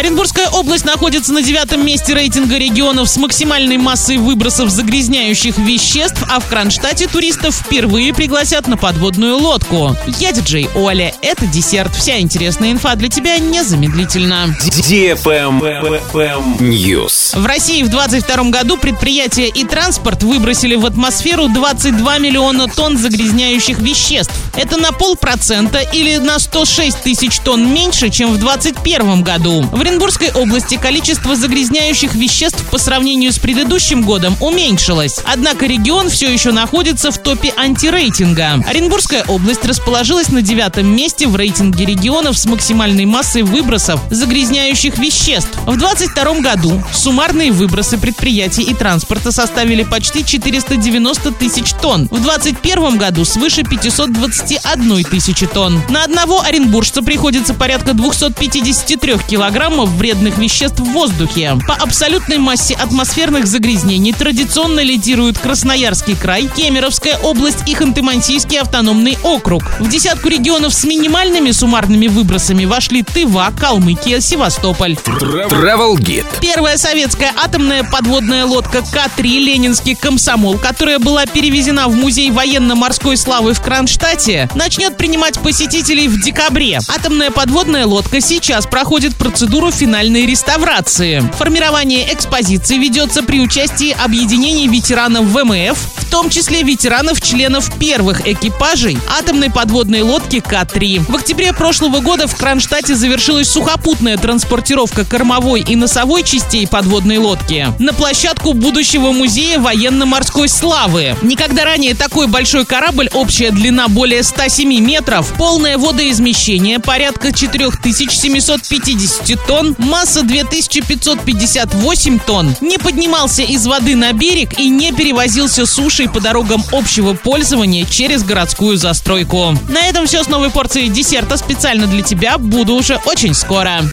Оренбургская область находится на девятом месте рейтинга регионов с максимальной массой выбросов загрязняющих веществ, а в Кронштадте туристов впервые пригласят на подводную лодку. Я диджей Оля. Это десерт. Вся интересная инфа для тебя незамедлительно. News. В России в 2022 году предприятия и транспорт выбросили в атмосферу 22 миллиона тонн загрязняющих веществ. Это на полпроцента или на 106 тысяч тонн меньше, чем в 2021 году. В Оренбургской области количество загрязняющих веществ по сравнению с предыдущим годом уменьшилось. Однако регион все еще находится в топе антирейтинга. Оренбургская область расположилась на девятом месте в рейтинге регионов с максимальной массой выбросов загрязняющих веществ. В 2022 году суммарные выбросы предприятий и транспорта составили почти 490 тысяч тонн. В 2021 году свыше 521 тысячи тонн. На одного оренбуржца приходится порядка 253 килограммов вредных веществ в воздухе. По абсолютной массе атмосферных загрязнений традиционно лидируют Красноярский край, Кемеровская область и Ханты-Мансийский автономный округ. В десятку регионов с минимальными суммарными выбросами вошли Тыва, Калмыкия, Севастополь. Travel Guide. Первая советская атомная подводная лодка К-3 «Ленинский комсомол», которая была перевезена в Музей военно-морской славы в Кронштадте, начнет принимать посетителей в декабре. Атомная подводная лодка сейчас проходит процедуру финальной реставрации. Формирование экспозиции ведется при участии объединений ветеранов ВМФ, в том числе ветеранов-членов первых экипажей атомной подводной лодки К-3. В октябре прошлого года в Кронштадте завершилась сухопутная транспортировка кормовой и носовой частей подводной лодки на площадку будущего музея военно-морской славы. Никогда ранее такой большой корабль, общая длина более 107 метров, полное водоизмещение порядка 4750 тонн, масса 2558 тонн, не поднимался из воды на берег и не перевозился сушей по дорогам общего пользования через городскую застройку. На этом все с новой порцией десерта специально для тебя. Буду уже очень скоро.